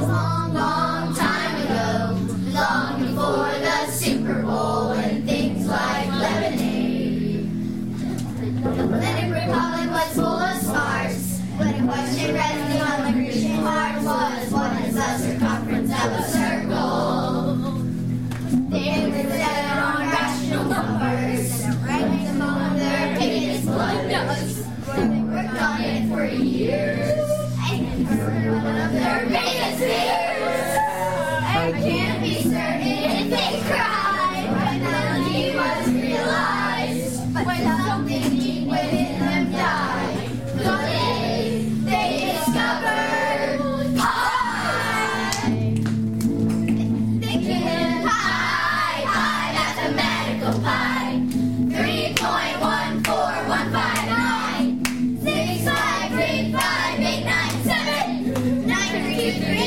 long, long time ago, long before the Super Bowl and things like lemonade. The Republic was full of stars, a question resting on the Grecian heart was, is the circumference of a circle? They set on rational numbers, their. They worked on it for their. I can't be certain if they cried when melody was realized, but when something deep within them died, so they, they discovered. They. Nine.